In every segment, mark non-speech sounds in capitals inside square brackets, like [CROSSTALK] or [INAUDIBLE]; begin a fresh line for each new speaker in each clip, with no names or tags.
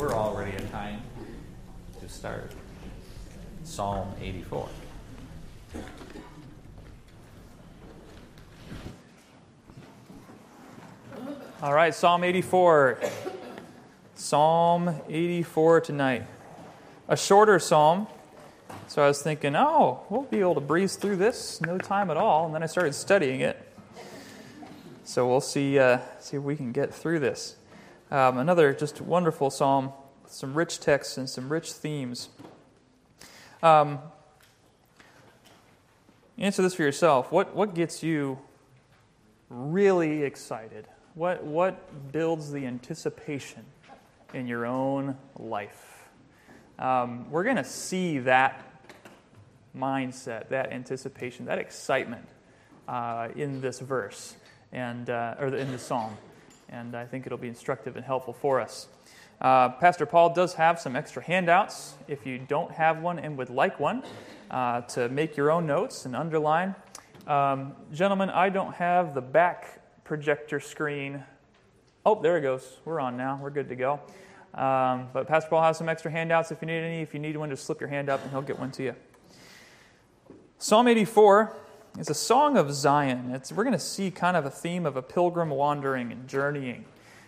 we're already at time to start Psalm 84.
All right, Psalm 84. Psalm 84 tonight. A shorter psalm. So I was thinking, oh, we'll be able to breeze through this, no time at all. And then I started studying it. So we'll see, uh, see if we can get through this. Um, another just wonderful psalm some rich texts and some rich themes. Um, answer this for yourself. What, what gets you really excited? What, what builds the anticipation in your own life? Um, we're going to see that mindset, that anticipation, that excitement uh, in this verse and uh, or in the psalm, and I think it'll be instructive and helpful for us. Uh, Pastor Paul does have some extra handouts. If you don't have one and would like one, uh, to make your own notes and underline. Um, gentlemen, I don't have the back projector screen. Oh, there it goes. We're on now. We're good to go. Um, but Pastor Paul has some extra handouts if you need any. If you need one, just slip your hand up and he'll get one to you. Psalm 84 is a song of Zion. It's, we're going to see kind of a theme of a pilgrim wandering and journeying.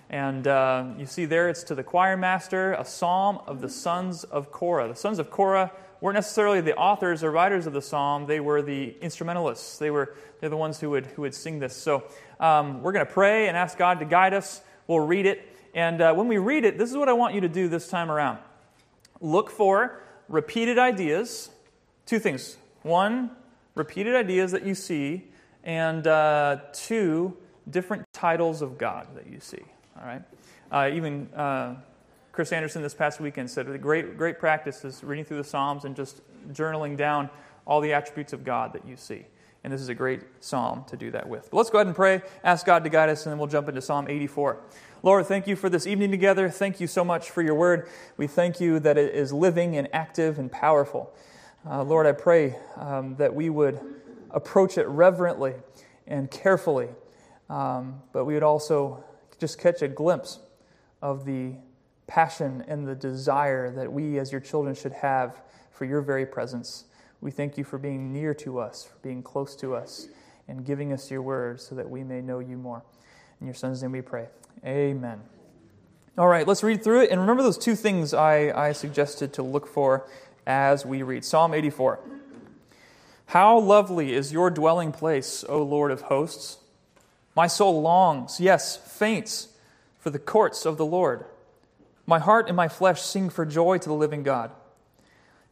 And uh, you see there, it's to the choir master, a psalm of the sons of Korah. The sons of Korah weren't necessarily the authors or writers of the psalm, they were the instrumentalists. They were they're the ones who would, who would sing this. So um, we're going to pray and ask God to guide us. We'll read it. And uh, when we read it, this is what I want you to do this time around look for repeated ideas. Two things. One, repeated ideas that you see, and uh, two, different titles of God that you see. All right? Uh, even uh, Chris Anderson this past weekend said the great, great practice is reading through the Psalms and just journaling down all the attributes of God that you see. And this is a great psalm to do that with. But let's go ahead and pray, ask God to guide us, and then we'll jump into Psalm 84. Lord, thank you for this evening together. Thank you so much for your word. We thank you that it is living and active and powerful. Uh, Lord, I pray um, that we would approach it reverently and carefully, um, but we would also just catch a glimpse of the passion and the desire that we as your children should have for your very presence. We thank you for being near to us, for being close to us, and giving us your word so that we may know you more. In your son's name we pray. Amen. All right, let's read through it. And remember those two things I, I suggested to look for as we read Psalm 84. How lovely is your dwelling place, O Lord of hosts! My soul longs, yes, faints, for the courts of the Lord. My heart and my flesh sing for joy to the living God.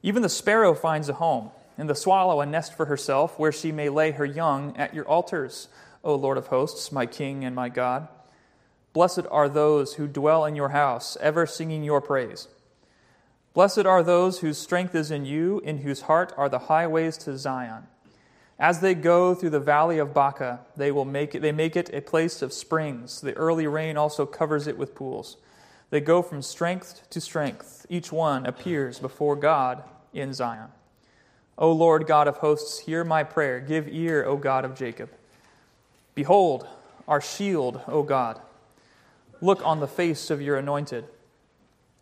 Even the sparrow finds a home and the swallow a nest for herself, where she may lay her young at your altars, O Lord of hosts, my King and my God. Blessed are those who dwell in your house, ever singing your praise. Blessed are those whose strength is in you, in whose heart are the highways to Zion. As they go through the valley of Baca, they will make it, they make it a place of springs. The early rain also covers it with pools. They go from strength to strength. Each one appears before God in Zion. O Lord God of hosts, hear my prayer. Give ear, O God of Jacob. Behold, our shield, O God. Look on the face of your anointed.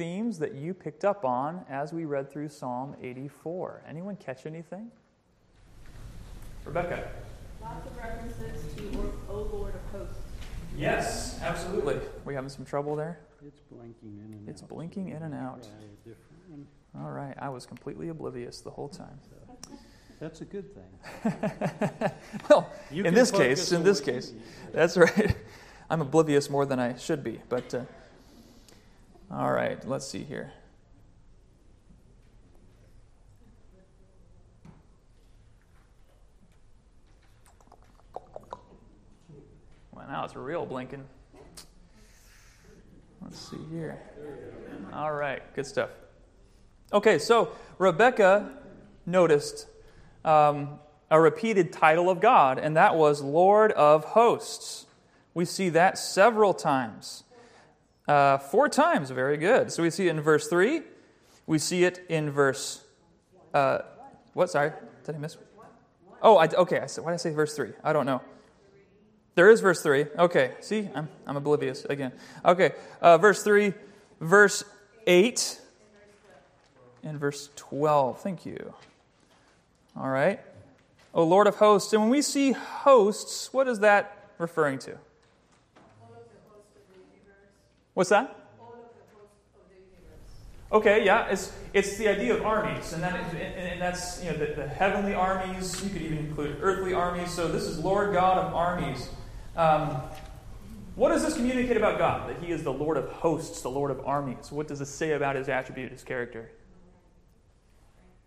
themes that you picked up on as we read through Psalm 84? Anyone catch anything? Rebecca.
Lots of references to O Lord of hosts.
Yes, absolutely. We having some trouble there?
It's blinking in and
It's
out.
blinking in and out.
Try a different one.
All right, I was completely oblivious the whole time.
That's a good thing. [LAUGHS]
well,
You
in this case, in this case, that's [LAUGHS] right. I'm oblivious more than I should be, but uh, all right, let's see here. Well, now it's real blinking. Let's see here. All right, good stuff. Okay, so Rebecca noticed um, a repeated title of God, and that was Lord of Hosts. We see that several times. Uh, four times, very good. So we see it in verse 3. We see it in verse. Uh, what? Sorry, did I miss? Oh, I, okay. I said, why did I say verse 3? I don't know. There is verse 3. Okay, see, I'm, I'm oblivious again. Okay, uh, verse 3, verse 8, and verse 12. Thank you. All right. O Lord of hosts. And when we see hosts, what is that referring to? What's that? Okay, yeah, it's, it's the idea of armies, and, that, and, and that's you know the, the, heavenly armies. You could even include earthly armies. So this is Lord God of armies. Um, what does this communicate about God? That He is the Lord of hosts, the Lord of armies. What does this say about His attribute, His character?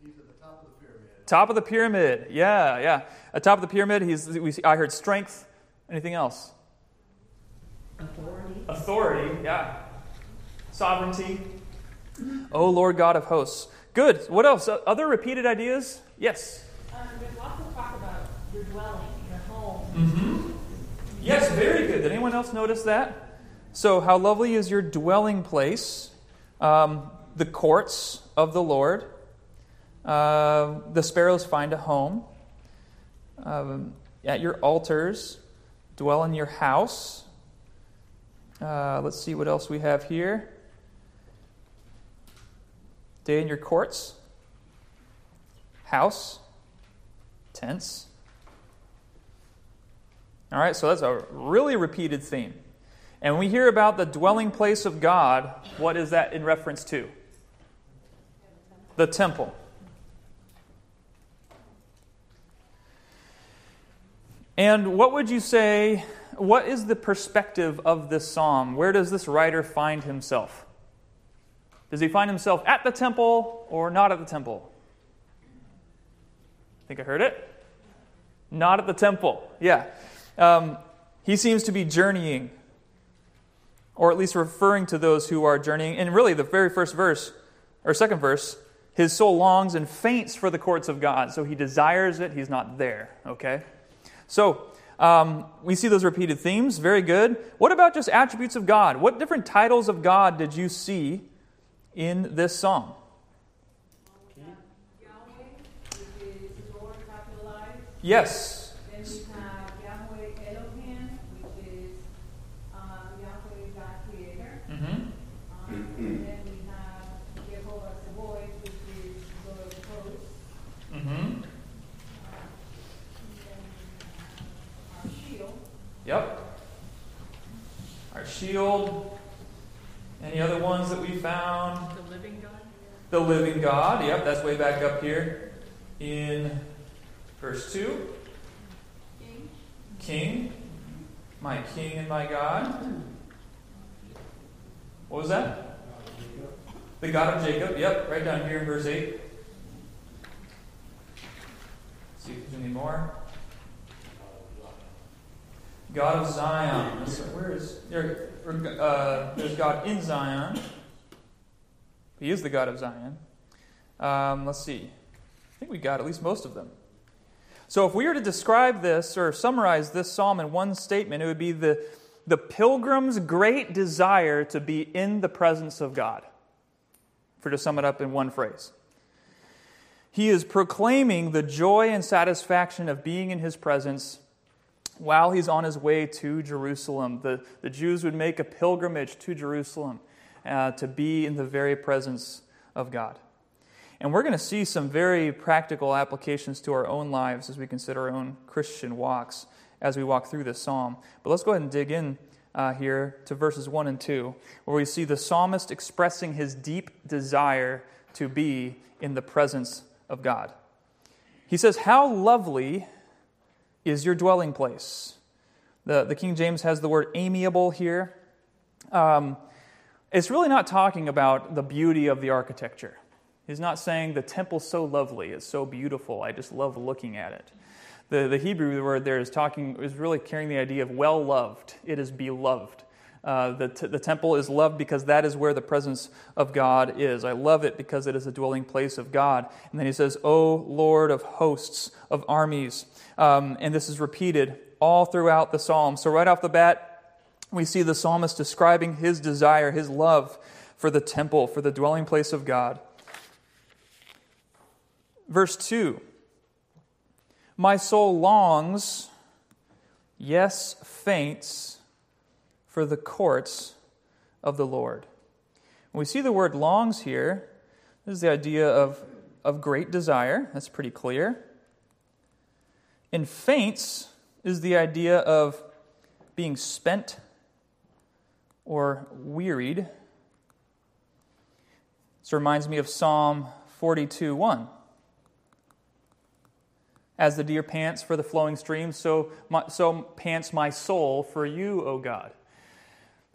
He's at the top of the pyramid.
Top of the pyramid, yeah, yeah. At top of the pyramid, he's. We see, I heard strength. Anything else?
Authority.
Authority, yeah. Sovereignty. Oh, Lord God of hosts. Good. What else? Other repeated ideas? Yes.
Um, there's lots of talk about your dwelling, your home.
Mm-hmm. Yes, very good. Did anyone else notice that? So, how lovely is your dwelling place? Um, the courts of the Lord. Uh, the sparrows find a home. Um, at your altars, dwell in your house. Uh, let's see what else we have here. Day in your courts, house, tents. All right, so that's a really repeated theme. And we hear about the dwelling place of God, what is that in reference to? The temple. And what would you say? What is the perspective of this psalm? Where does this writer find himself? Does he find himself at the temple or not at the temple? I Think I heard it? Not at the temple. Yeah. Um, he seems to be journeying, or at least referring to those who are journeying. And really, the very first verse, or second verse, his soul longs and faints for the courts of God. So he desires it, he's not there. Okay? So, um, we see those repeated themes. Very good. What about just attributes of God? What different titles of God did you see in this psalm?
Yahweh, which is Lord capitalized.
Yes.
Then we have Yahweh Elohim, which is uh, Yahweh God Creator.
Mm-hmm.
Um, and then we have Jehovah Sabaoth, which is Lord of hosts.
Mm-hmm.
Um, and then our shield.
Yep. Our shield. Any other ones that we found?
The living God.
The living God. Yep, that's way back up here in verse 2.
King.
King. My king and my God. What was that? The God of Jacob. Yep, right down here in verse 8. see if there's any more. God of Zion. Where is there? Uh, there's God in Zion. He is the God of Zion. Um, let's see. I think we got at least most of them. So, if we were to describe this or summarize this psalm in one statement, it would be the, the pilgrim's great desire to be in the presence of God. For to sum it up in one phrase, he is proclaiming the joy and satisfaction of being in his presence while he's on his way to Jerusalem. The, the Jews would make a pilgrimage to Jerusalem uh, to be in the very presence of God. And we're going to see some very practical applications to our own lives as we consider our own Christian walks as we walk through this psalm. But let's go ahead and dig in uh, here to verses 1 and 2, where we see the psalmist expressing his deep desire to be in the presence of God. He says, How lovely is your dwelling place. The, the King James has the word amiable here. Um, it's really not talking about the beauty of the architecture. He's not saying the temple's so lovely, it's so beautiful, I just love looking at it. The, the Hebrew word there is talking is really carrying the idea of well loved. It is beloved. Uh, the, t- the temple is loved because that is where the presence of God is. I love it because it is a dwelling place of God. And then he says, O Lord of hosts, of armies. Um, and this is repeated all throughout the psalm. So, right off the bat, we see the psalmist describing his desire, his love for the temple, for the dwelling place of God. Verse 2 My soul longs, yes, faints, for the courts of the Lord. When we see the word longs here, this is the idea of, of great desire. That's pretty clear. And faints is the idea of being spent or wearied. This reminds me of Psalm 42 1. As the deer pants for the flowing stream, so, my, so pants my soul for you, O God.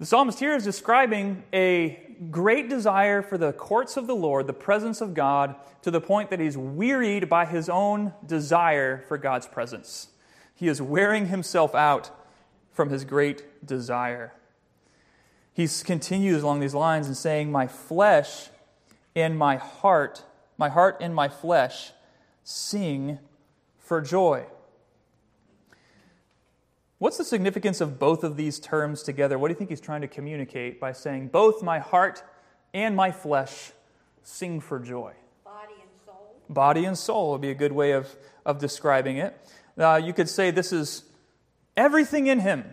The psalmist here is describing a great desire for the courts of the Lord, the presence of God, to the point that he's wearied by his own desire for God's presence. He is wearing himself out from his great desire. He continues along these lines and saying, My flesh and my heart, my heart and my flesh sing for joy. What's the significance of both of these terms together? What do you think he's trying to communicate by saying, Both my heart and my flesh sing for joy?
Body and soul.
Body and soul would be a good way of, of describing it. Uh, you could say this is everything in him.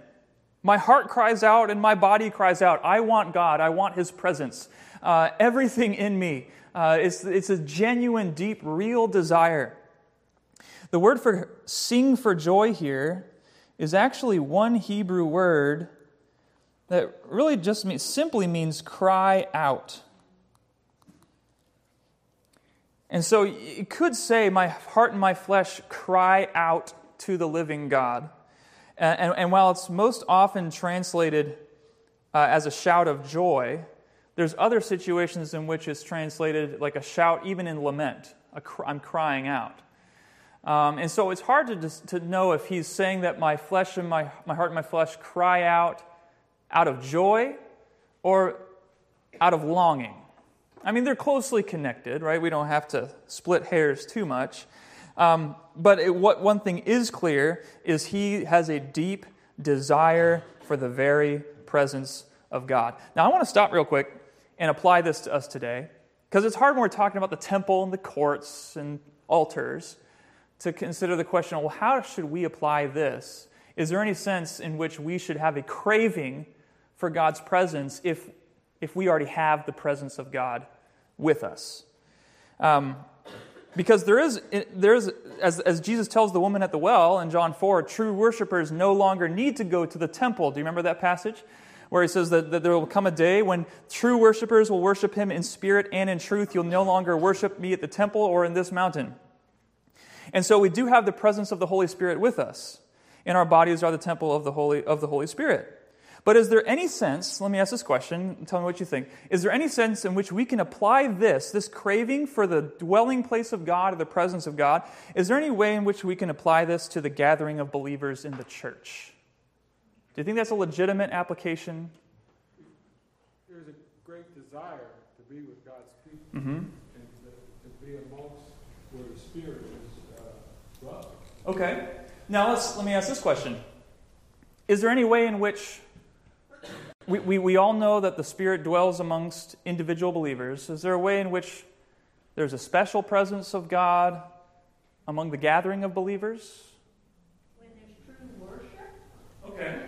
My heart cries out and my body cries out. I want God. I want his presence. Uh, everything in me. Uh, it's, it's a genuine, deep, real desire. The word for sing for joy here is actually one Hebrew word that really just means, simply means cry out. And so you could say, My heart and my flesh cry out to the living God. And, and, and while it's most often translated uh, as a shout of joy, there's other situations in which it's translated like a shout, even in lament. Cr- I'm crying out. Um, and so it's hard to, to know if he's saying that my flesh and my, my heart and my flesh cry out out of joy or out of longing. I mean, they're closely connected, right? We don't have to split hairs too much. Um, but it, what one thing is clear is he has a deep desire for the very presence of God. Now, I want to stop real quick and apply this to us today because it's hard when we're talking about the temple and the courts and altars to consider the question well, how should we apply this? Is there any sense in which we should have a craving for God's presence if, if we already have the presence of God with us? Um, because there is, there is as, as Jesus tells the woman at the well in John 4, true worshipers no longer need to go to the temple. Do you remember that passage? Where he says that, that there will come a day when true worshipers will worship him in spirit and in truth. You'll no longer worship me at the temple or in this mountain. And so we do have the presence of the Holy Spirit with us. And our bodies are the temple of the Holy, of the Holy Spirit. But is there any sense, let me ask this question, tell me what you think. Is there any sense in which we can apply this, this craving for the dwelling place of God or the presence of God, is there any way in which we can apply this to the gathering of believers in the church? Do you think that's a legitimate application?
There's a great desire to be with God's people
Mm-hmm.
and to, to be amongst where the Spirit.
Okay. Now let's, let me ask this question. Is there any way in which we, we, we all know that the Spirit dwells amongst individual believers? Is there a way in which there's a special presence of God among the gathering of believers?
When there's true worship,
Okay.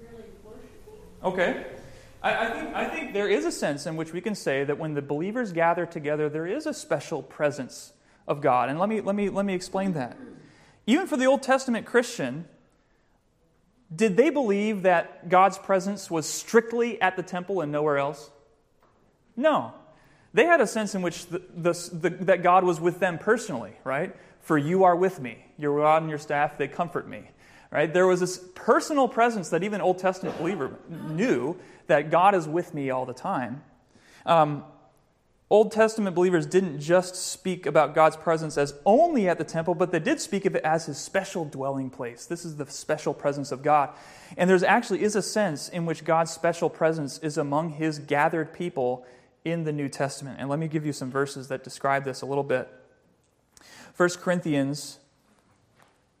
really worshiping.
Okay. I, I, think, I think there is a sense in which we can say that when the believers gather together, there is a special presence of God. And let me, let me, let me explain that. Even for the Old Testament Christian, did they believe that God's presence was strictly at the temple and nowhere else? No. They had a sense in which the, the, the, that God was with them personally, right? For you are with me. Your rod and your staff, they comfort me. Right? There was this personal presence that even Old Testament believer knew that God is with me all the time. Um, Old Testament believers didn't just speak about God's presence as only at the temple, but they did speak of it as his special dwelling place. This is the special presence of God. And there's actually is a sense in which God's special presence is among his gathered people in the New Testament. And let me give you some verses that describe this a little bit. 1 Corinthians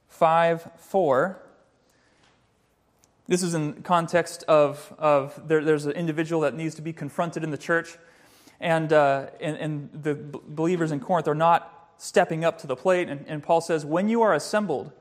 5 4. This is in context of, of there, there's an individual that needs to be confronted in the church and, uh, and, and, the believers in Corinth are not stepping up to the plate. And, and Paul says, When you are assembled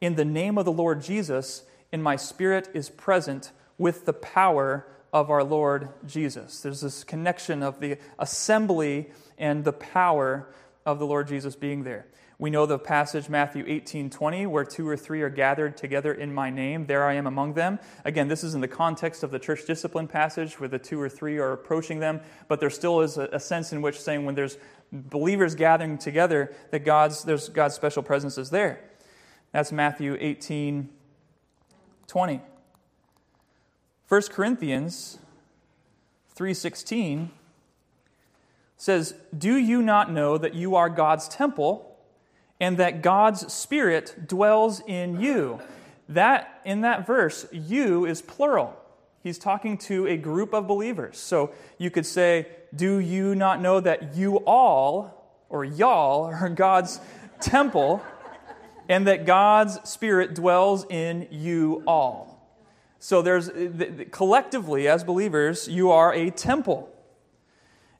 in the name of the Lord Jesus, and my spirit is present with the power of our Lord Jesus. There's this connection of the assembly and the power of the Lord Jesus being there. We know the passage, Matthew 18 20, where two or three are gathered together in my name, there I am among them. Again, this is in the context of the church discipline passage where the two or three are approaching them, but there still is a, a sense in which saying when there's believers gathering together, that God's, there's God's special presence is there. That's Matthew 18 20. 1 Corinthians 3:16 says, "Do you not know that you are God's temple?" And that God's Spirit dwells in you. That, in that verse, you is plural. He's talking to a group of believers. So you could say, Do you not know that you all, or y'all, are God's temple, and that God's Spirit dwells in you all? So there's collectively, as believers, you are a temple.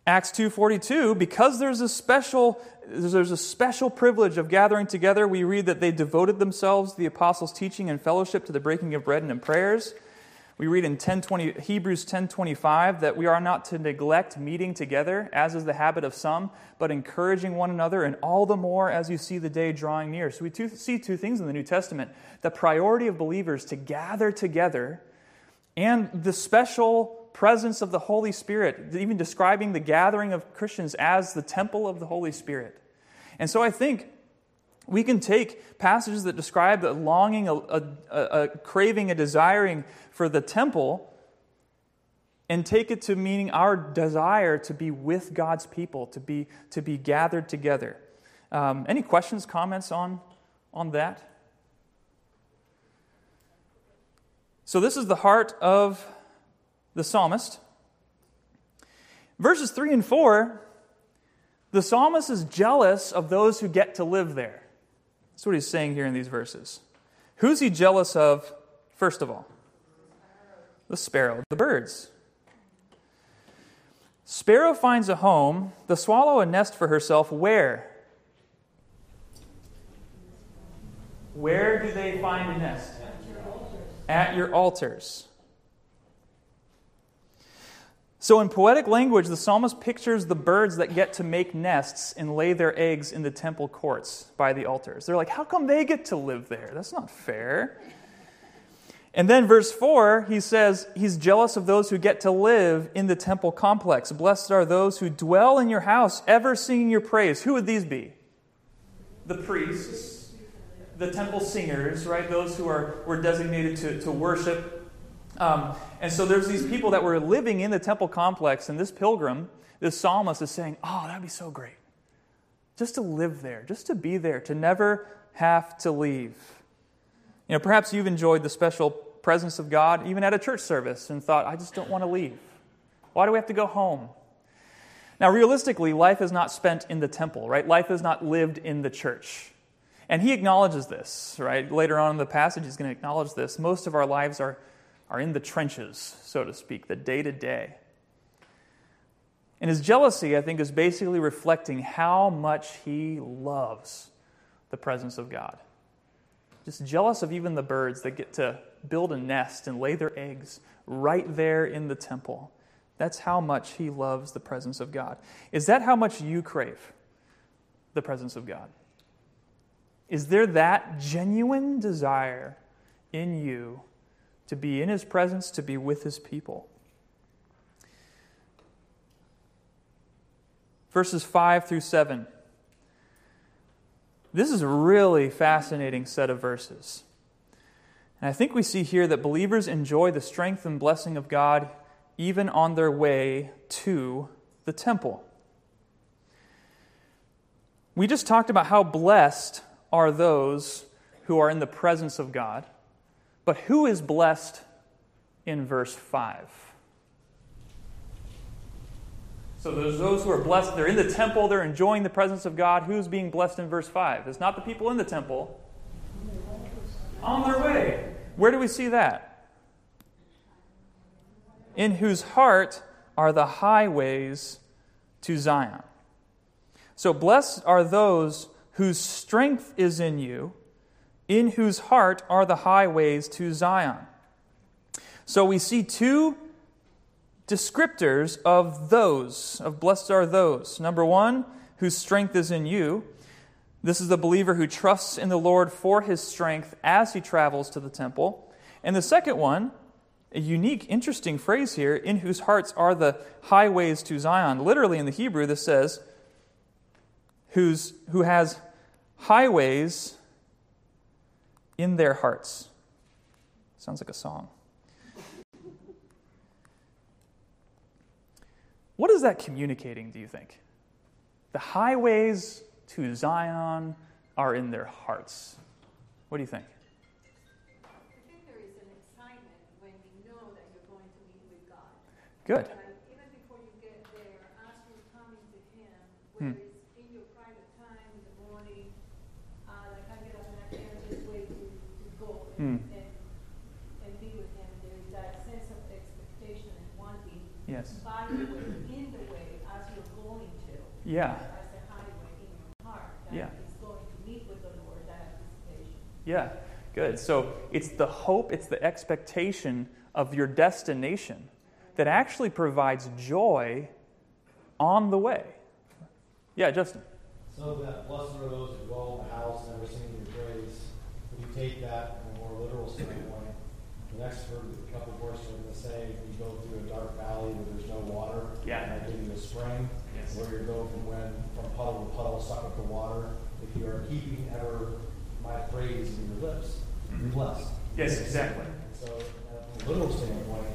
Acts 2:42 because there's a special there's a special privilege of gathering together. We read that they devoted themselves, the apostles' teaching and fellowship, to the breaking of bread and in prayers. We read in 1020, Hebrews 10:25 that we are not to neglect meeting together, as is the habit of some, but encouraging one another, and all the more as you see the day drawing near. So we two, see two things in the New Testament: the priority of believers to gather together, and the special presence of the Holy Spirit, even describing the gathering of Christians as the temple of the Holy Spirit. And so I think we can take passages that describe the longing, a, a, a, craving, a desiring for the temple, and take it to meaning our desire to be with God's people, to be, to be gathered together. Um, any questions, comments on, on that? So, this is the heart of the psalmist. Verses 3 and 4, the psalmist is jealous of those who get to live there. That's what he's saying here in these verses. Who's he jealous of, first of all? The sparrow, the birds. Sparrow finds a home, the swallow a nest for herself where? Where do they find a nest? At your altars. So, in poetic language, the psalmist pictures the birds that get to make nests and lay their eggs in the temple courts by the altars. They're like, how come they get to live there? That's not fair. And then, verse 4, he says he's jealous of those who get to live in the temple complex. Blessed are those who dwell in your house, ever singing your praise. Who would these be? The priests, the temple singers, right? Those who are, were designated to, to worship um, and so there's these people that were living in the temple complex, and this pilgrim, this psalmist, is saying, Oh, that'd be so great. Just to live there, just to be there, to never have to leave. You know, perhaps you've enjoyed the special presence of God even at a church service and thought, I just don't want to leave. Why do we have to go home? Now, realistically, life is not spent in the temple, right? Life is not lived in the church. And he acknowledges this, right? Later on in the passage, he's going to acknowledge this. Most of our lives are are in the trenches, so to speak, the day to day. And his jealousy, I think, is basically reflecting how much he loves the presence of God. Just jealous of even the birds that get to build a nest and lay their eggs right there in the temple. That's how much he loves the presence of God. Is that how much you crave the presence of God? Is there that genuine desire in you to be in his presence, to be with his people. Verses 5 through 7. This is a really fascinating set of verses. And I think we see here that believers enjoy the strength and blessing of God even on their way to the temple. we just talked about how blessed are those who are in the presence of God. But who is blessed in verse 5? So there's those who are blessed. They're in the temple, they're enjoying the presence of God. Who's being blessed in verse 5? It's not the people in the temple. On their way. Where do we see that? In whose heart are the highways to Zion. So blessed are those whose strength is in you, in whose heart are the highways to Zion. So we see two descriptors of those, of blessed are those. Number one, whose strength is in you. This is the believer who trusts in the Lord for his strength as he travels to the temple. And the second one, a unique, interesting phrase here, in whose hearts are the highways to Zion. Literally in the Hebrew, this says, who's, who has highways in their hearts. Sounds like a song. What is that communicating, do you think? The highways to Zion are in their hearts. What do you think?
I think there is an excitement when you know that you're going to meet with God.
Good.
Like, even before you get there, as you're coming to Him,
Hmm.
whether it's in your private time in the morning, uh, like I get up and I can't just wait to, to go
Hmm.
and, and, and be with Him. There is that sense of expectation and wanting
Yes.
by the way, in the way, as you're going to.
Yeah.
As a highway in your heart. That
Yeah.
is going to meet with the Lord, that anticipation.
Yeah. Good. So it's the hope, it's the expectation of your destination that actually provides joy on the way. Yeah, Justin.
So that blessed are those who dwell in the house, never singing your praise. If you take that in a more literal standpoint, the next ver- couple verses are going to say, you go through a dark valley where there's no water.
Yeah.
And I give you a spring,
Yes.
where you go from when from puddle to puddle, suck up the water. If you are keeping ever my praise in your lips, you're blessed.
Yes, exactly.
So, from a literal standpoint,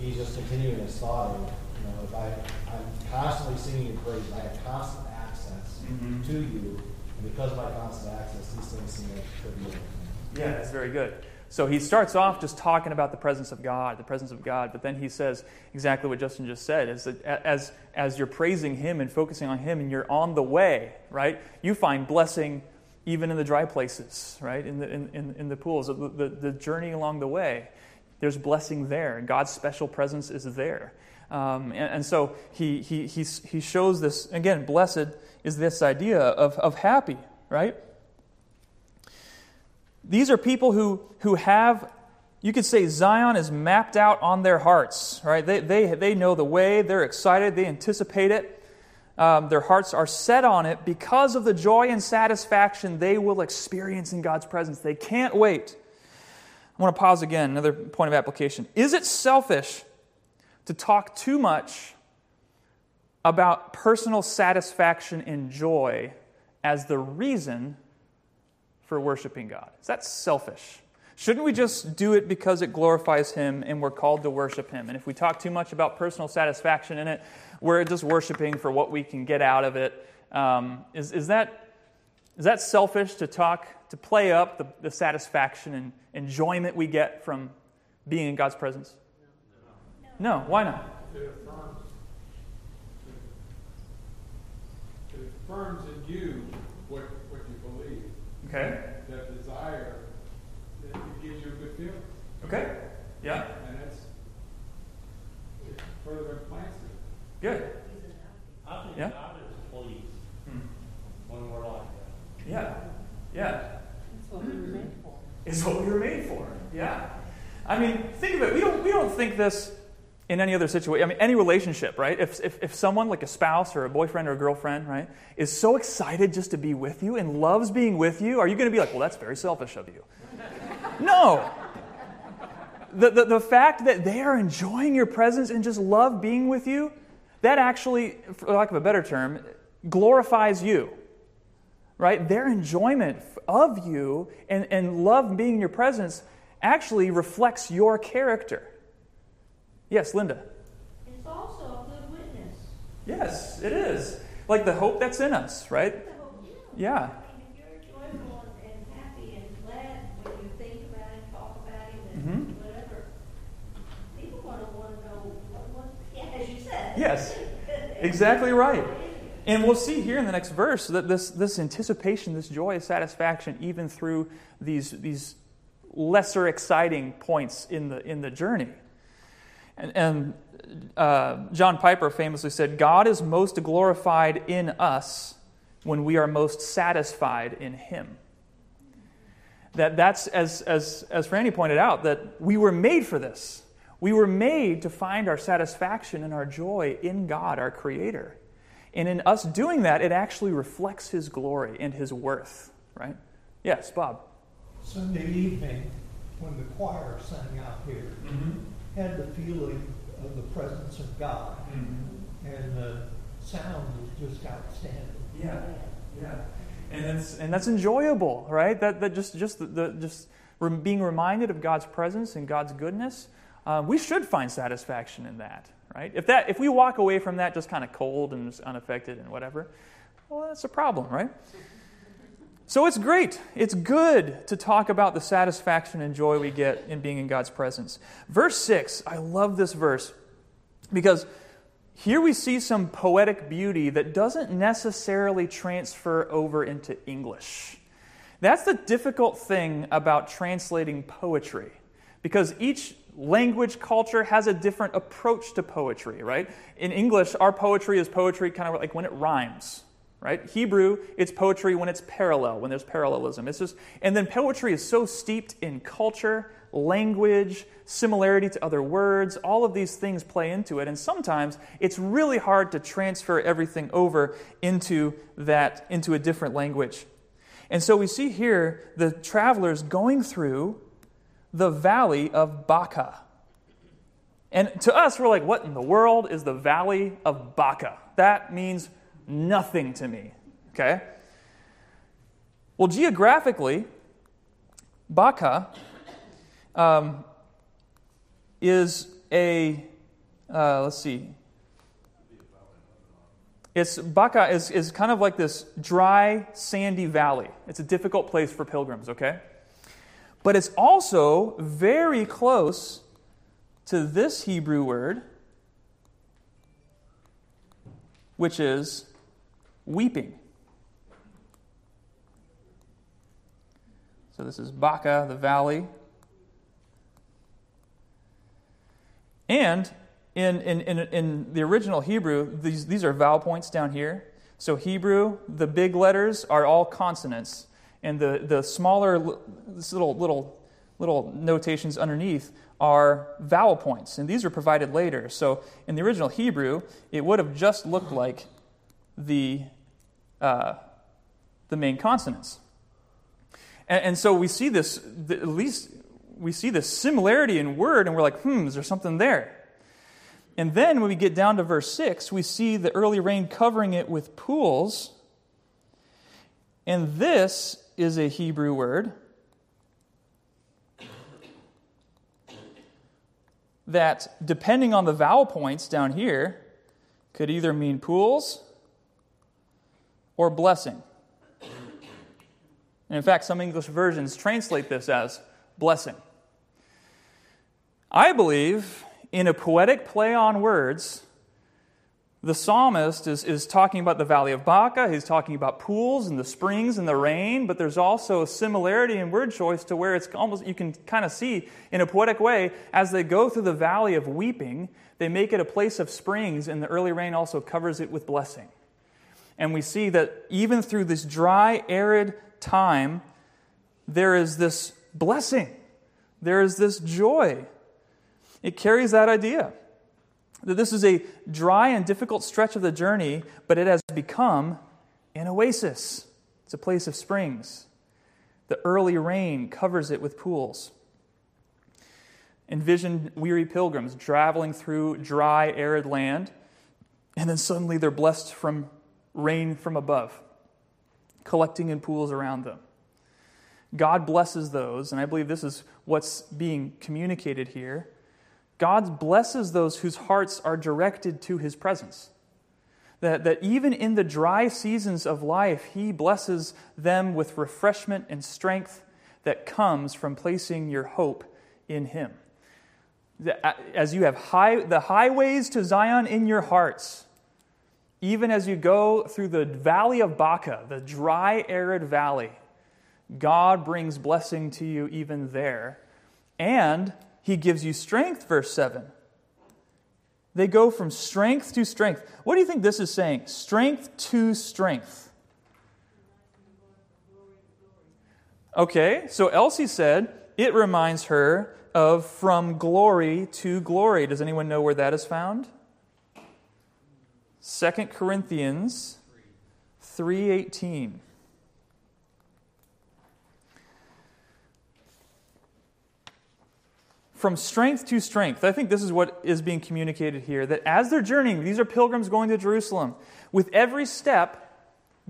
he's just continuing his thought of, you know, if I, I'm constantly singing your praise, I have constant access
Mhm.
to you, and because of my constant access, these things seem like trivial.
Yeah, that's very good. So he starts off just talking about the presence of God, the presence of God, but then he says exactly what Justin just said is that as, as you're praising him and focusing on him and you're on the way, right, you find blessing even in the dry places, right, in the, in, in, in the pools, the, the, the journey along the way. There's blessing there. God's special presence is there. Um, and, and so he, he, he, he shows this, again, blessed is this idea of, of happy, right? These are people who, who have, you could say Zion is mapped out on their hearts, right? They, they, they know the way, they're excited, they anticipate it. Um, their hearts are set on it because of the joy and satisfaction they will experience in God's presence. They can't wait. I want to pause again, another point of application. Is it selfish to talk too much about personal satisfaction and joy as the reason for worshiping God? Is that selfish? Shouldn't we just do it because it glorifies Him and we're called to worship Him? And if we talk too much about personal satisfaction in it, we're just worshiping for what we can get out of it. Um, is, is, that, is that selfish to talk, to play up the, the satisfaction and enjoyment we get from being in God's presence? No. Why not?
It affirms, it affirms in you what, what you believe.
Okay.
That desire, that it gives you a good feeling.
Okay. Yeah.
And it's, it further implants it.
Good.
I think
Yeah.
God is pleased
Hmm.
when we're like that.
Yeah. Yeah.
That's what we were made for.
is what we were made for. Yeah. I mean, think of it. We don't, we don't think this in any other situation. I mean, any relationship, right? If, if, if someone like a spouse or a boyfriend or a girlfriend, right, is so excited just to be with you and loves being with you, are you going to be like, well, that's very selfish of you? [LAUGHS] no. The, the, the fact that they are enjoying your presence and just love being with you, that actually, for lack of a better term, glorifies you right? Their enjoyment of you and, and love being in your presence actually reflects your character. Yes, Linda.
It's also a good witness.
Yes, it is. Like the hope that's in us, right?
The
Yeah.
I if you're joyful and, and happy and glad when you think about him, talk about him, and
mm-hmm.
whatever, people want to want to know what, what, yeah, as you said.
Yes. [LAUGHS] Exactly right. And we'll see here in the next verse that this, this anticipation, this joy, of satisfaction, even through these, these lesser exciting points in the, in the journey. And, and uh, John Piper famously said, God is most glorified in us when we are most satisfied in Him. That that's, as, as, as Franny pointed out, that we were made for this. We were made to find our satisfaction and our joy in God, our Creator. And in us doing that, it actually reflects His glory and His worth, right? Yes, Bob.
Sunday evening, when the choir sang out here, had the feeling of the presence of God, and the sound was just outstanding.
Yeah, yeah. And that's, and that's enjoyable, right? That, that just, just, the, the, just being reminded of God's presence and God's goodness, uh, we should find satisfaction in that, right? If, that, if we walk away from that just kind of cold and just unaffected and whatever, well, that's a problem, right? So it's great. It's good to talk about the satisfaction and joy we get in being in God's presence. Verse 6, I love this verse because here we see some poetic beauty that doesn't necessarily transfer over into English. That's the difficult thing about translating poetry because each language culture has a different approach to poetry, right? In English, our poetry is poetry kind of like when it rhymes, right? Hebrew, it's poetry when it's parallel, when there's parallelism. It's just and then poetry is so steeped in culture, language, similarity to other words, all of these things play into it and sometimes it's really hard to transfer everything over into that into a different language. And so we see here the travelers going through the valley of Baca. And to us, we're like, what in the world is the valley of Baca? That means nothing to me. Okay? Well, geographically, Baca um, is a, uh, let's see, it's Baca is, is kind of like this dry, sandy valley. It's a difficult place for pilgrims, okay? But it's also very close to this Hebrew word, which is weeping. So this is Baca, the valley. And in, in, in, in the original Hebrew, these, these are vowel points down here. So, Hebrew, the big letters are all consonants, and the, the smaller little, little, little notations underneath are vowel points, and these are provided later. So, in the original Hebrew, it would have just looked like the, uh, the main consonants. And, and so we see this, at least we see this similarity in word, and we're like, hmm, is there something there? And then when we get down to verse 6, we see the early rain covering it with pools. And this is a Hebrew word that, depending on the vowel points down here, could either mean pools or blessing. And in fact, some English versions translate this as blessing. I believe in a poetic play on words, the psalmist is, is talking about the valley of Baca. He's talking about pools and the springs and the rain, but there's also a similarity in word choice to where it's almost, you can kind of see in a poetic way, as they go through the valley of weeping, they make it a place of springs, and the early rain also covers it with blessing. And we see that even through this dry, arid time, there is this blessing, there is this joy. It carries that idea that this is a dry and difficult stretch of the journey, but it has become an oasis. It's a place of springs. The early rain covers it with pools. Envision weary pilgrims traveling through dry, arid land, and then suddenly they're blessed from rain from above, collecting in pools around them. God blesses those, and I believe this is what's being communicated here God blesses those whose hearts are directed to his presence. That, that even in the dry seasons of life, He blesses them with refreshment and strength that comes from placing your hope in Him. As you have high, the highways to Zion in your hearts, even as you go through the valley of Baca, the dry, arid valley, God brings blessing to you even there. And He gives you strength, verse 7. They go from strength to strength. What do you think this is saying? Strength to strength. Okay, so Elsie said it reminds her of from glory to glory. Does anyone know where that is found? 2 Corinthians 3:18. From strength to strength. I think this is what is being communicated here that as they're journeying, these are pilgrims going to Jerusalem. With every step,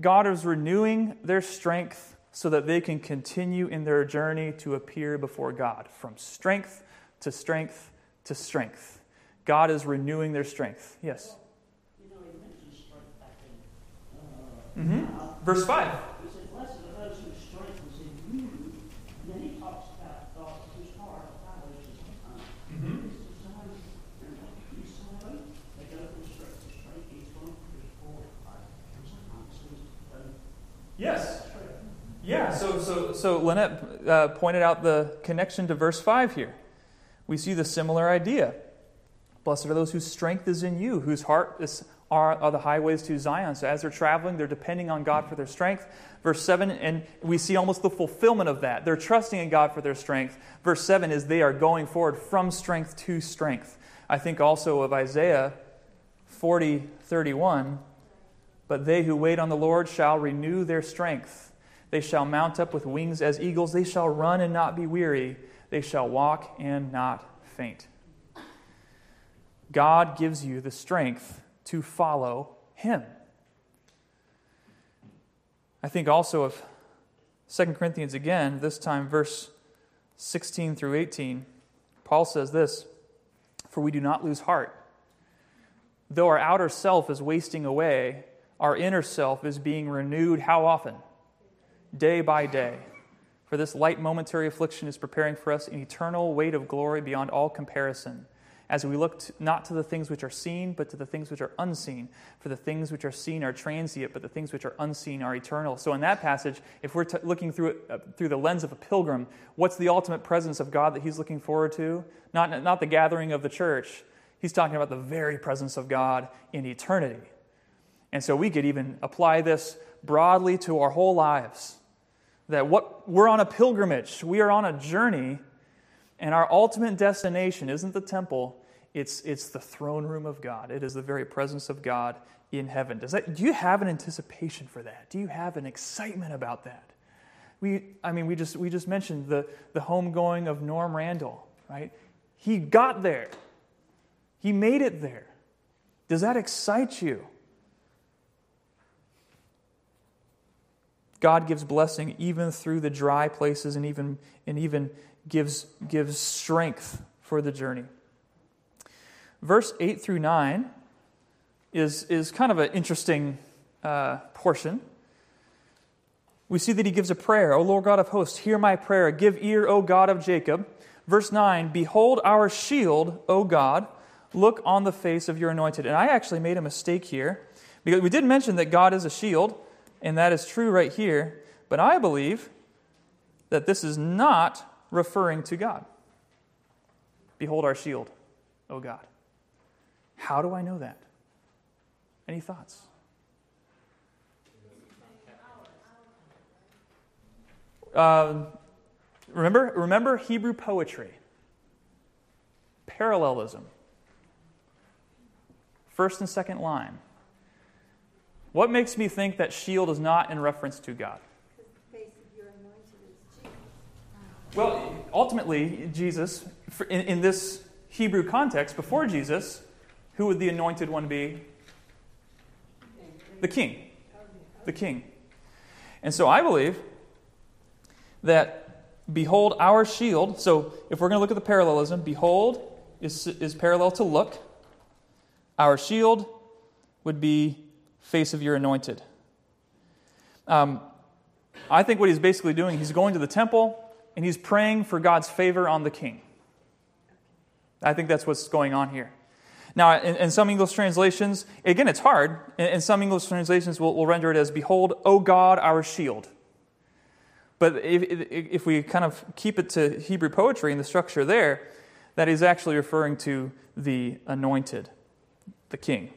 God is renewing their strength so that they can continue in their journey to appear before God. From strength to strength to strength. God is renewing their strength. Yes? Mm-hmm. Verse 5.
He said, Blessed are those whose strength is in you. And then he talks about thoughts whose heart follows his
Mm-hmm.
This is Zion. And you saw it. They go from strength to strength. He's going to his forward. From Zion. So he's done
Yes. Yeah, so, so, so Lynette uh, pointed out the connection to verse 5 here. We see the similar idea. Blessed are those whose strength is in you, whose heart is, are, are the highways to Zion. So as they're traveling, they're depending on God for their strength. Verse 7, and we see almost the fulfillment of that. They're trusting in God for their strength. Verse 7 is they are going forward from strength to strength. I think also of Isaiah 40, 31. But they who wait on the Lord shall renew their strength. They shall mount up with wings as eagles. They shall run and not be weary. They shall walk and not faint. God gives you the strength to follow Him. I think also of 2 Corinthians again, this time verse 16 through 18. Paul says this For we do not lose heart. Though our outer self is wasting away, our inner self is being renewed how often? Day by day. For this light momentary affliction is preparing for us an eternal weight of glory beyond all comparison as we look to, not to the things which are seen, but to the things which are unseen. For the things which are seen are transient, but the things which are unseen are eternal. So, in that passage, if we're t- looking through it uh, through the lens of a pilgrim, what's the ultimate presence of God that he's looking forward to? Not, not the gathering of the church. He's talking about the very presence of God in eternity. And so, we could even apply this broadly to our whole lives. That what we're on a pilgrimage, we are on a journey, and our ultimate destination isn't the temple, it's, it's the throne room of God. It is the very presence of God in heaven. Does that, do you have an anticipation for that? Do you have an excitement about that? We, I mean, we just, we just mentioned the, the homegoing of Norm Randall, right? He got there, he made it there. Does that excite you? God gives blessing even through the dry places and even, and even gives, gives strength for the journey. Verse 8 through 9 is, is kind of an interesting uh, portion. We see that he gives a prayer, O Lord God of hosts, hear my prayer. Give ear, O God of Jacob. Verse 9 Behold our shield, O God. Look on the face of your anointed. And I actually made a mistake here because we did mention that God is a shield, and that is true right here. But I believe that this is not referring to God. Behold our shield, O God. How do I know that? Any thoughts? Um, remember, remember Hebrew poetry, parallelism, first and second line. What makes me think that shield is not in reference to God? Well, ultimately, Jesus, in, in this Hebrew context, before Jesus, who would the anointed one be? The king. The king. And so I believe that behold our shield. So if we're going to look at the parallelism, behold is, is parallel to look. Our shield would be face of your anointed. Um, I think what he's basically doing, he's going to the temple and he's praying for God's favor on the king. I think that's what's going on here. Now, in, in some English translations, again, it's hard. In, in some English translations, will will render it as, Behold, O God, our shield. But if, if we kind of keep it to Hebrew poetry and the structure there, that is actually referring to the anointed, the king.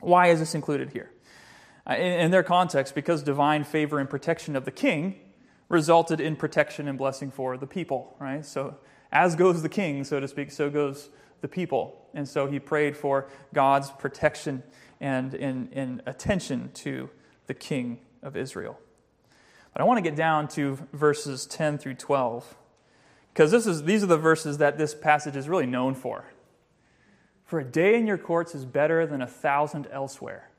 Why is this included here? Uh, in, in their context, because divine favor and protection of the king resulted in protection and blessing for the people, right? So, as goes the king, so to speak, so goes the people. And so he prayed for God's protection and in, in attention to the king of Israel. But I want to get down to verses 10 through 12, because this is, these are the verses that this passage is really known for. For a day in your courts is better than a thousand elsewhere,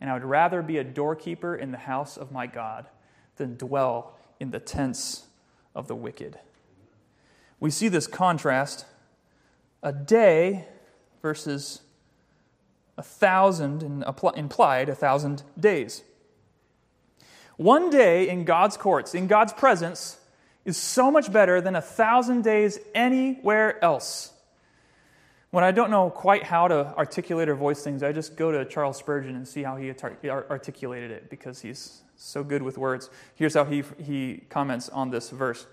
and I would rather be a doorkeeper in the house of my God than dwell in the tents of the wicked. We see this contrast a day versus a thousand, and implied a thousand days. One day in God's courts, in God's presence, is so much better than a thousand days anywhere else. When I don't know quite how to articulate or voice things, I just go to Charles Spurgeon and see how he articulated it because he's so good with words. Here's how he, he comments on this verse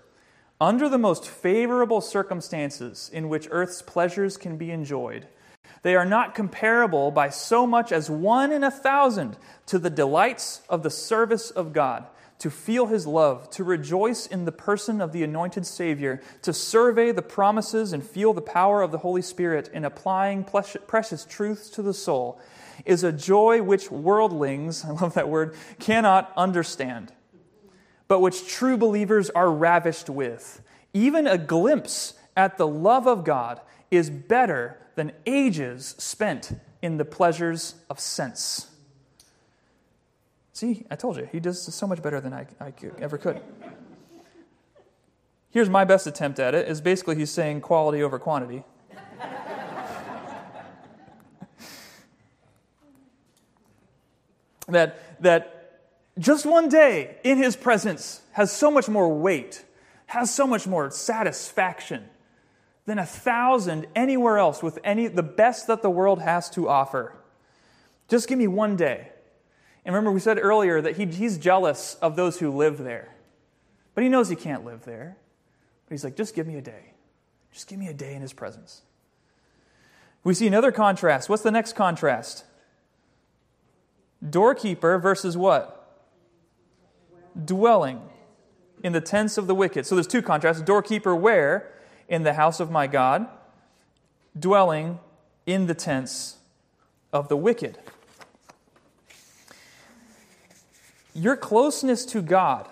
Under the most favorable circumstances in which earth's pleasures can be enjoyed, they are not comparable by so much as one in a thousand to the delights of the service of God to feel his love, to rejoice in the person of the anointed Savior, to survey the promises and feel the power of the Holy Spirit in applying precious truths to the soul, is a joy which worldlings, [LAUGHS] I love that word, cannot understand, but which true believers are ravished with. Even a glimpse at the love of God is better than ages spent in the pleasures of sense. See, I told you, he does so much better than I, I ever could. Here's my best attempt at it is basically he's saying quality over quantity. [LAUGHS] that, that just one day in his presence has so much more weight, has so much more satisfaction than a thousand anywhere else with any the best that the world has to offer. Just give me one day. And remember, we said earlier that he, he's jealous of those who live there. But he knows he can't live there. But he's like, just give me a day. Just give me a day in his presence. We see another contrast. What's the next contrast? Doorkeeper versus what? Dwelling in the tents of the wicked. So there's two contrasts. Doorkeeper where? In the house of my God. Dwelling in the tents of the wicked. Your closeness to God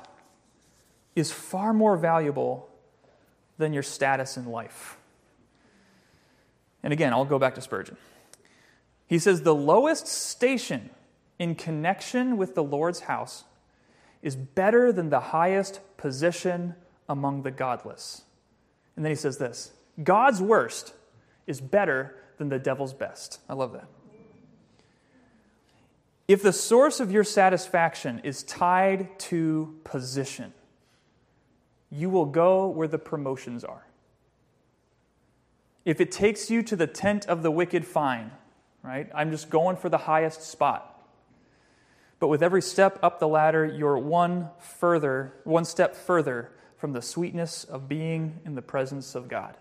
is far more valuable than your status in life. And again, I'll go back to Spurgeon. He says, The lowest station in connection with the Lord's house is better than the highest position among the godless. And then he says this God's worst is better than the devil's best. I love that. If the source of your satisfaction is tied to position, you will go where the promotions are. If it takes you to the tent of the wicked, fine, right? I'm just going for the highest spot. But with every step up the ladder, you're one further, one step further from the sweetness of being in the presence of God.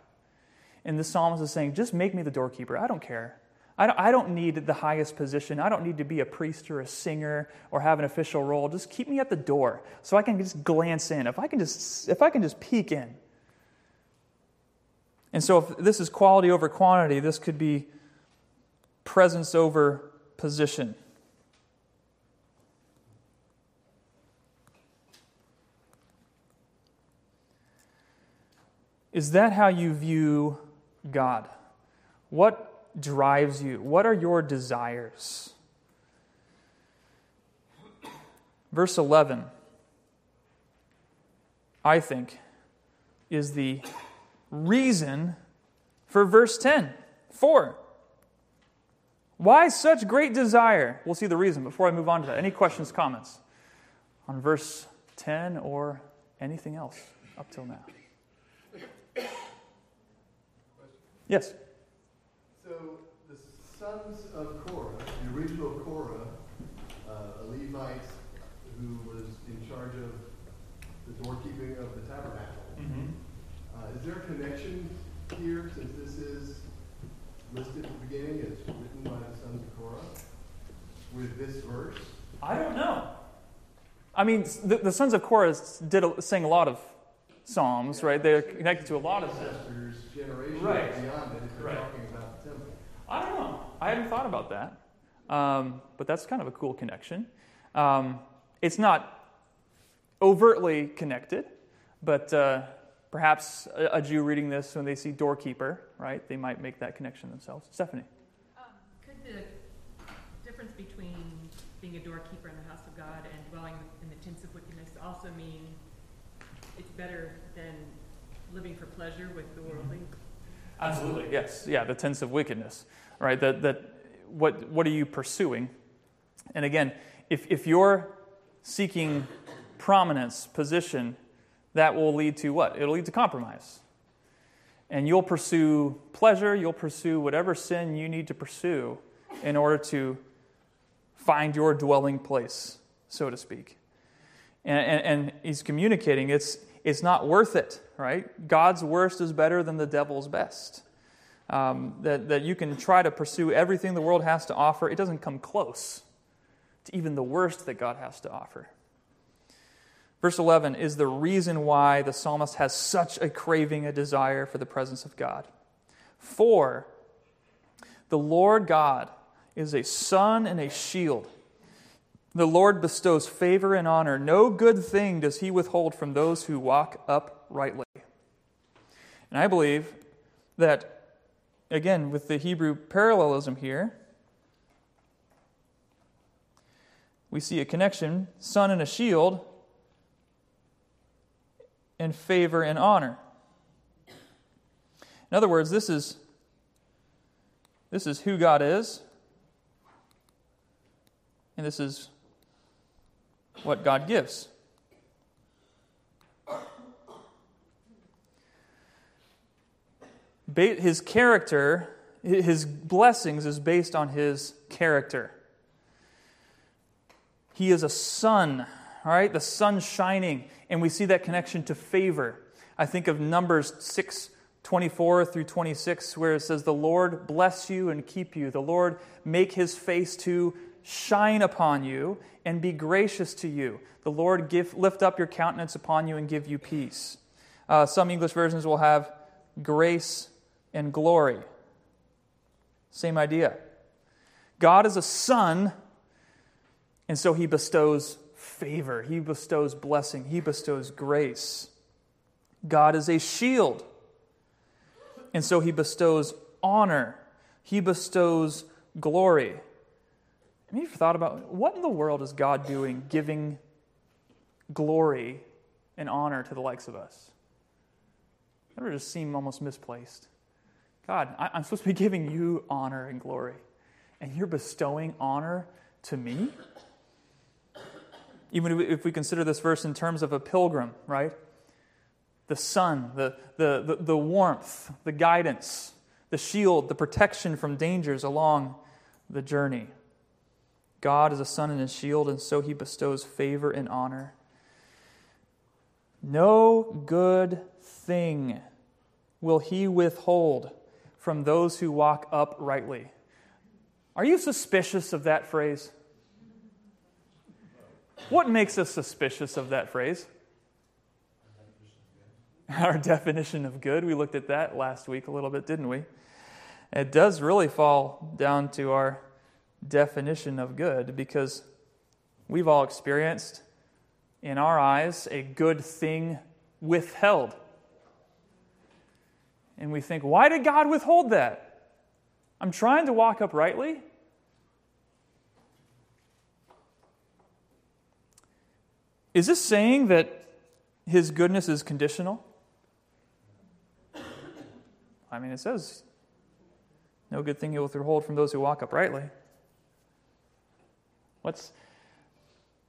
And this psalmist is saying, just make me the doorkeeper. I don't care. I don't, need the highest position. I don't need to be a priest or a singer or have an official role. Just keep me at the door so I can just glance in. If I can just, if I can just peek in. And so, if this is quality over quantity, this could be presence over position. Is that how you view God? What drives you? What are your desires? Verse 11, I think, is the reason for verse 10. For, Why such great desire? We'll see the reason before I move on to that. Any questions, comments on verse 10 or anything else up till now? [COUGHS] Yes.
So the sons of Korah, the original Korah, uh, a Levite who was in charge of the doorkeeping of the tabernacle. Uh, is there a connection here, since this is listed at the beginning, as written by the sons of Korah, with this verse?
I don't know. I mean, the, the sons of Korah did a, sang a lot of psalms, right? They're connected to a lot of this.
Ancestors, generations
Right.
beyond it, if
Right.
talking about the temple.
I don't know. I hadn't thought about that. Um, but that's kind of a cool connection. Um, it's not overtly connected, but uh, perhaps a, a Jew reading this when they see doorkeeper, right, they might make that connection themselves. Stephanie.
Um, Could the difference between being a doorkeeper in the house of God and dwelling in the tents of wickedness also mean it's better than living for pleasure with the worldly? Mm-hmm.
Absolutely. Yes. Yeah, the tents of wickedness, right? That, that what, what are you pursuing? And again, if, if you're seeking prominence, position, that will lead to what? It'll lead to compromise. And you'll pursue pleasure, you'll pursue whatever sin you need to pursue in order to find your dwelling place, so to speak. And, and, and he's communicating it's, it's not worth it, right? God's worst is better than the devil's best. Um, that, that you can try to pursue everything the world has to offer, it doesn't come close to even the worst that God has to offer. Verse 11 is the reason why the psalmist has such a craving, a desire for the presence of God. For the Lord God is a sun and a shield. The Lord bestows favor and honor. No good thing does he withhold from those who walk uprightly. And I believe that, again, with the Hebrew parallelism here, we see a connection sun and a shield, and favor and honor. In other words, this is, this is who God is, and this is what God gives. His character, his blessings is based on his character. He is a sun, all right? The sun shining, and we see that connection to favor. I think of Numbers 6 24 through 26, where it says, The Lord bless you and keep you. The Lord make his face to shine upon you and be gracious to you. The Lord give, lift up your countenance upon you and give you peace. Uh, some English versions will have grace and glory. Same idea. God is a sun, and so he bestows favor, he bestows blessing, he bestows grace. God is a shield, and so he bestows honor, he bestows glory. Have you ever thought about what in the world is God doing giving glory and honor to the likes of us? That would just seem almost misplaced. God, I- I'm supposed to be giving you honor and glory, and you're bestowing honor to me? Even if we consider this verse in terms of a pilgrim, right? The sun, the, the, the, the warmth, the guidance, the shield, the protection from dangers along the journey. God is a sun and a shield, and so he bestows favor and honor. No good thing will he withhold from those who walk uprightly. Are you suspicious of that phrase? What makes us suspicious of that phrase? Our [LAUGHS] definition of good. We looked at that last week a little bit, didn't we? It does really fall down to our definition of good because we've all experienced, in our eyes, a good thing withheld. And we think, why did God withhold that? I'm trying to walk uprightly. Is this saying that his goodness is conditional? I mean, it says No good thing he will withhold from those who walk uprightly. What's,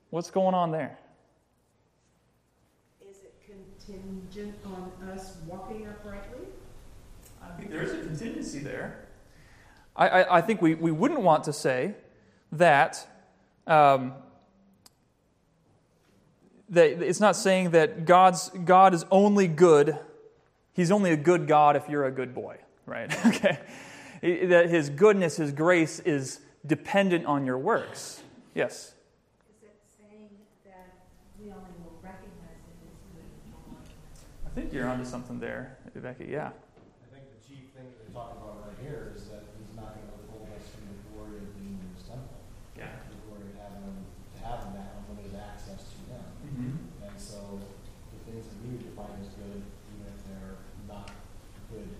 what's going on there?
Is it contingent on us walking uprightly?
I think there is a contingency there. I, I, I think we, we wouldn't want to say that, um, that it's not saying that God's, God is only good. He's only a good God if you're a good boy, right? [LAUGHS] okay. That his goodness, his grace is dependent on your works. Yes.
Is it saying that we only will recognize it as good
I think you're onto something there, Becky. Yeah.
I think the chief thing that they're talking about right here is that he's not gonna withhold us from the glory of being in his temple.
Yeah.
The glory of having, him- to having that unlimited access to him.
Mm-hmm.
And so the things that we would define as good, even if they're not good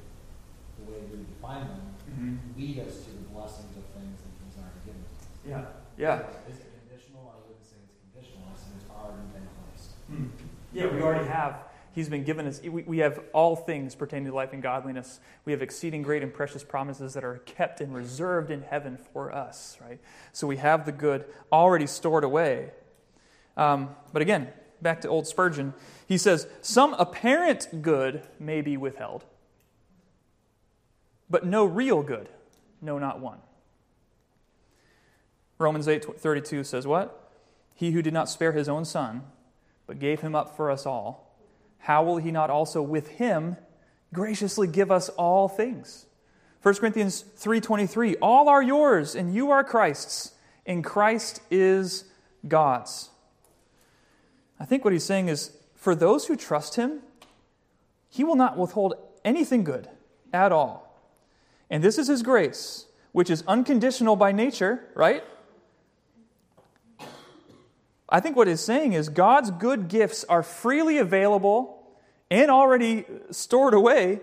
the way we define them,
Mm-hmm.
lead us to the blessings of things that he's already given. us.
Yeah. Yeah.
Is it conditional? I wouldn't say it's conditional, I say it's already been placed.
Hmm. Yeah, we already have. He's been given us, we, we have all things pertaining to life and godliness. We have exceeding great and precious promises that are kept and reserved in heaven for us, right? So we have the good already stored away. Um, but again, back to old Spurgeon, he says, Some apparent good may be withheld, but no real good, no, not one. Romans 8 32 says, What? He who did not spare his own son, but gave him up for us all, how will he not also with him graciously give us all things? 1 Corinthians 3:23 All are yours and you are Christ's and Christ is God's. I think what he's saying is for those who trust him, he will not withhold anything good at all. And this is his grace, which is unconditional by nature, right? I think what he's saying is God's good gifts are freely available and already stored away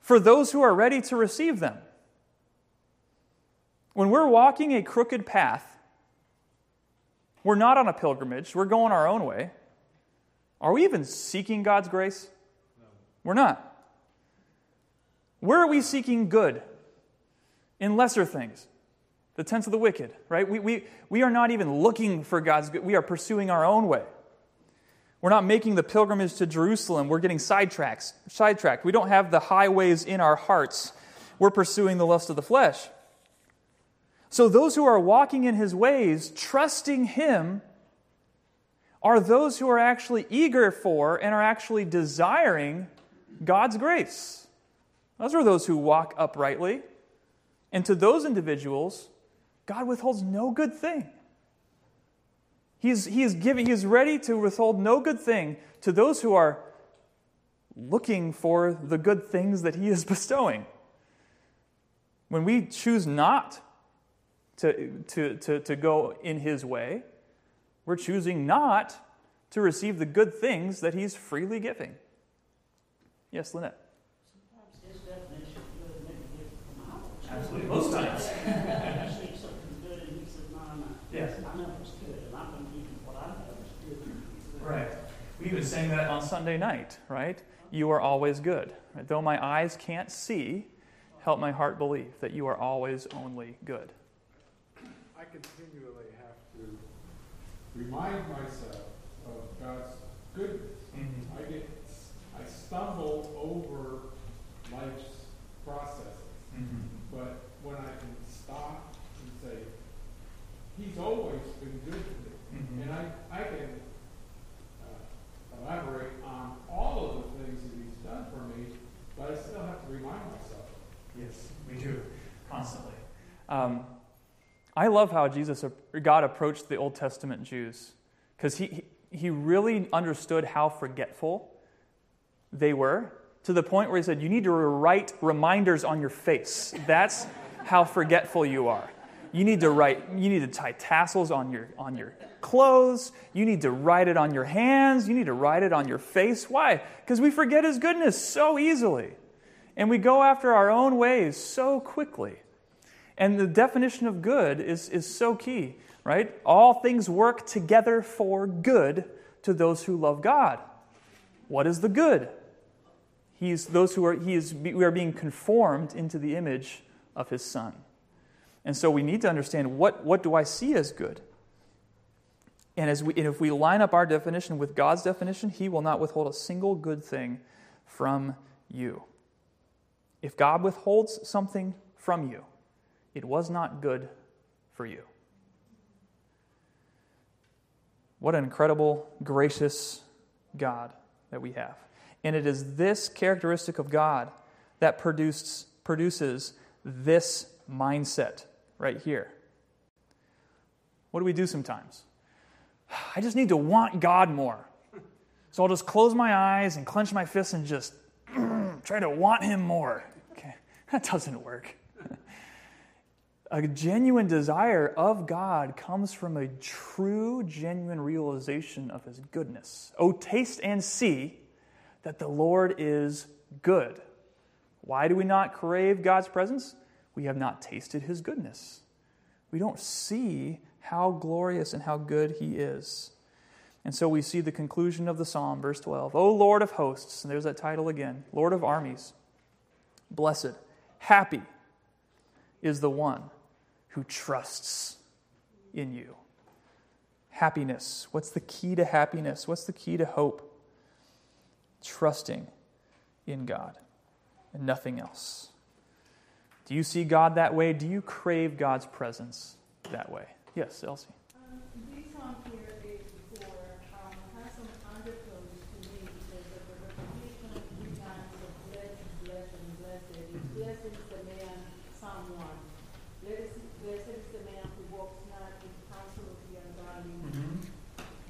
for those who are ready to receive them. When we're walking a crooked path, we're not on a pilgrimage, we're going our own way. Are we even seeking God's grace? We're not. Where are we seeking good? In lesser things the tents of the wicked, right? We, we, we are not even looking for God's good. We are pursuing our own way. We're not making the pilgrimage to Jerusalem. We're getting sidetracked. sidetracked. We don't have the highways in our hearts. We're pursuing the lust of the flesh. So, those who are walking in his ways, trusting him, are those who are actually eager for and are actually desiring God's grace. Those are those who walk uprightly. And to those individuals, God withholds no good thing. He's, he, is giving, he is ready to withhold no good thing to those who are looking for the good things that He is [LAUGHS] bestowing. When we choose not to, to, to, to go in His way, we're choosing not to receive the good things that He's freely giving. Yes, Lynette.
Sometimes his definition of good may be different from ours.
Absolutely, most times. [LAUGHS]
I see something good and he said, no, no.
Yes.
I know it's good and I'm going to give you what I know is good.
Right. We even sang that on Sunday night, right? You are always good. Right? Though my eyes can't see, help my heart believe that you are always only good.
I continually have to remind myself of God's goodness.
Mm-hmm.
I get, I stumble over life's processes, but when I can stop and say, He's always been good to me,
Mhm.
and I, I can elaborate on all of the things that He's done for me, but I still have to remind myself.
Yes, we do, constantly. Um, I love how Jesus, God approached the Old Testament Jews because he, he, he really understood how forgetful they were to the point where he said, You need to write reminders on your face. That's how forgetful you are. You need to write, you need to tie tassels on your, on your clothes. You need to write it on your hands. You need to write it on your face. Why? Because we forget his goodness so easily. And we go after our own ways so quickly. And the definition of good is, is so key, right? All things work together for good to those who love God. What is the good? He's those who are, he is, we are being conformed into the image of his Son. And so we need to understand what, what do I see as good? And, as we, and if we line up our definition with God's definition, He will not withhold a single good thing from you. If God withholds something from you, it was not good for you. What an incredible, gracious God that we have. And it is this characteristic of God that produced, produces this mindset right here. What do we do sometimes? [SIGHS] I just need to want God more. So I'll just close my eyes and clench my fists and just [CLEARS THROAT] try to want Him more. Okay, [LAUGHS] that doesn't work. [LAUGHS] a genuine desire of God comes from a true, genuine realization of His goodness. Oh, taste and see that the Lord is good. Why do we not crave God's presence? We have not tasted His goodness. We don't see how glorious and how good He is. And so we see the conclusion of the psalm, verse 12. O Lord of hosts, and there's that title again Lord of armies, blessed, happy is the one who trusts in you. Happiness. What's the key to happiness? What's the key to hope? Trusting in God and nothing else. Do you see God that way? Do you crave God's presence that way? Yes, Elsie.
Um, this song here is for, um, has some undertones to me, because of the repetition of three times of blessed, blessed, and blessed. Is blessed is the man, Psalm one. Blessed, blessed is the man who walks not in counsel of the ungodly,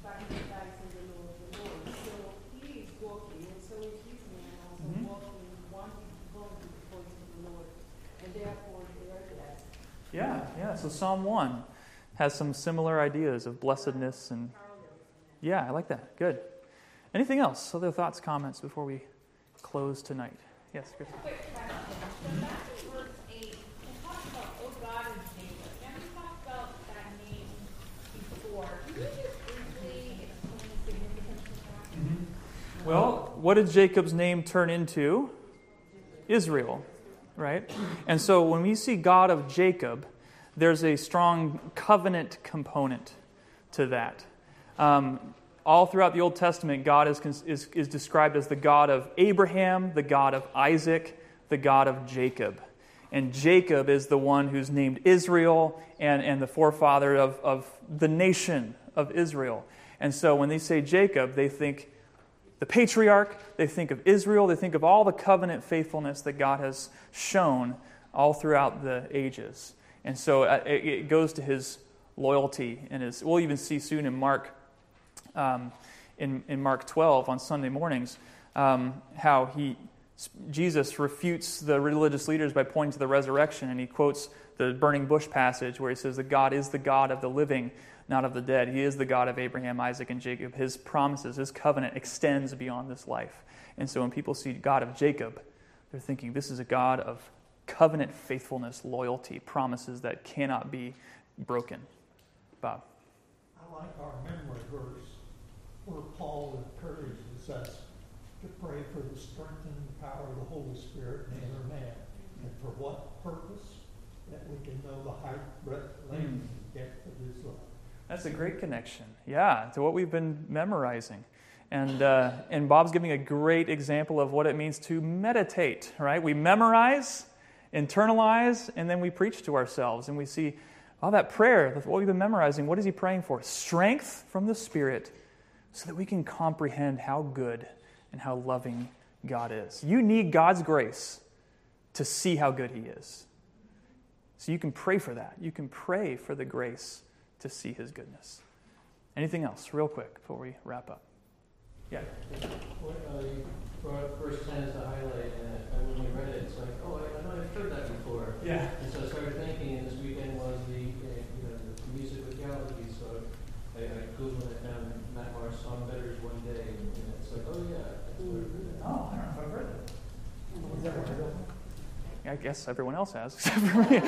but he delights in the law of the Lord. So he is walking, and so is this man also
Mhm.
walking, wanting to go to the voice of the Lord, and therefore they are blessed.
Yeah. So Psalm 1 has some similar ideas of blessedness and. Yeah, I like that. Good. Anything else? Other thoughts, comments before we close tonight? Yes, Chris.
Quick question. So back verse eight, it talks about, oh God and Jacob. And we talked about that name before. Can you just briefly explain the significance of that? Mm-hmm.
Well, what did Jacob's name turn into? Israel, right? And so when we see God of Jacob, there's a strong covenant component to that. Um, all throughout the Old Testament, God is, is, is described as the God of Abraham, the God of Isaac, the God of Jacob. And Jacob is the one who's named Israel and, and the forefather of, of the nation of Israel. And so when they say Jacob, they think the patriarch, they think of Israel, they think of all the covenant faithfulness that God has shown all throughout the ages. And so uh, it it goes to his loyalty and his, we'll even see soon in Mark, um, in, in Mark 12 on Sunday mornings, um, how he, Jesus refutes the religious leaders by pointing to the resurrection, and he quotes the burning bush passage where he says that God is the God of the living, not of the dead. He is the God of Abraham, Isaac, and Jacob. His promises, his covenant extends beyond this life. And so when people see God of Jacob, they're thinking this is a God of covenant faithfulness, loyalty, promises that cannot be broken. Bob.
I like our memory verse where Paul encourages us to pray for the strength and power of the Holy Spirit in the inner man. And for what purpose? That we can know the height, breadth, length, and depth of his love.
That's a great connection. Yeah, to what we've been memorizing. And, uh, and Bob's giving a great example of what it means to meditate, right? We memorize, internalize, and then we preach to ourselves. And we see, oh, that prayer, what we've been memorizing, what is he praying for? Strength from the Spirit so that we can comprehend how good and how loving God is. You need God's grace to see how good he is. So you can pray for that. You can pray for the grace to see his goodness. Anything else, real quick, before we wrap up? Yeah.
What, uh, you brought 10 as a highlight, and when we read it, it's like, oh, I, heard that before.
Yeah.
And so I started thinking, and this weekend was the, uh, you know, the music with Galaxy, so I, I Googled and I found Matt Marr's song Better's One Day, and, and it's like, oh, yeah, that's where I heard that.
Oh, I don't know if I've heard that. I guess everyone else has, except for me.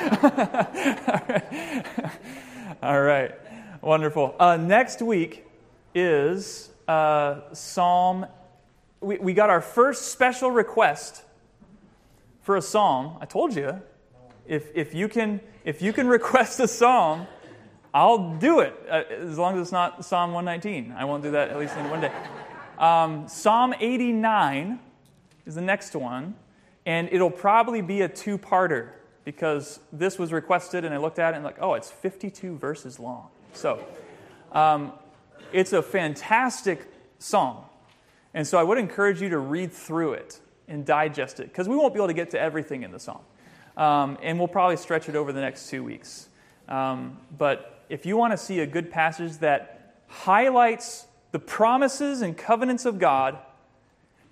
[LAUGHS] All right. Wonderful. Uh, next week is uh, Psalm. We, we got our first special request for a psalm. I told you. if, if, you can, if you can [LAUGHS] request a psalm, I'll do it uh, as long as it's not Psalm 119. I won't do that at least in one day. Um, psalm 89 is the next one, and it'll probably be a two parter because this was requested, and I looked at it and, like, oh, it's 52 verses long. So um, it's a fantastic psalm. And so I would encourage you to read through it and digest it because we won't be able to get to everything in the song. Um, and we'll probably stretch it over the next two weeks. Um, but if you want to see a good passage that highlights the promises and covenants of God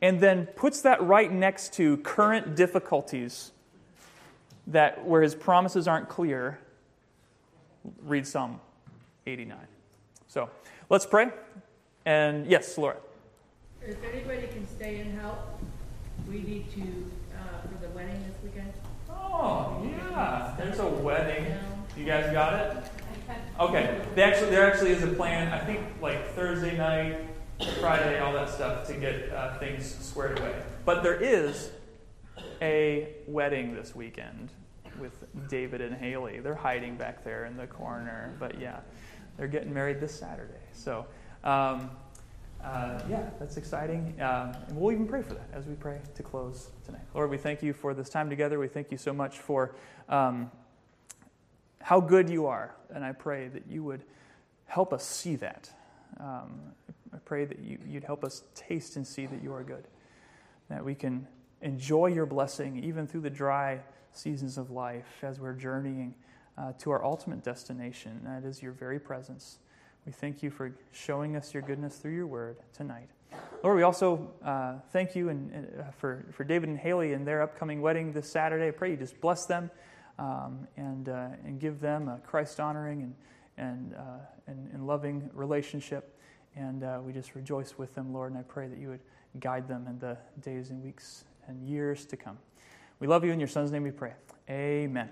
and then puts that right next to current difficulties that where his promises aren't clear, read Psalm 89. So let's pray. And yes, Laura.
If anybody can stay and help, we need to, uh, for the wedding this weekend.
Oh, yeah. There's a wedding. You guys got it? Okay. They actually, there actually is a plan, I think, like Thursday night, Friday, all that stuff to get uh, things squared away. But there is a wedding this weekend with David and Haley. They're hiding back there in the corner. But yeah, they're getting married this Saturday. So, um, uh, yeah, that's exciting. Um, and we'll even pray for that as we pray to close tonight. Lord, we thank you for this time together. We thank you so much for um, how good you are. And I pray that you would help us see that. Um, I pray that you, you'd help us taste and see that you are good, that we can enjoy your blessing even through the dry seasons of life as we're journeying uh, to our ultimate destination. That is your very presence. We thank you for showing us your goodness through your word tonight. Lord, we also uh, thank you and, uh, for, for David and Haley and their upcoming wedding this Saturday. I pray you just bless them um, and, uh, and give them a Christ honoring and, and, uh, and, and, loving relationship. And uh, we just rejoice with them, Lord, and I pray that you would guide them in the days and weeks and years to come. We love you. In your son's name we pray. Amen.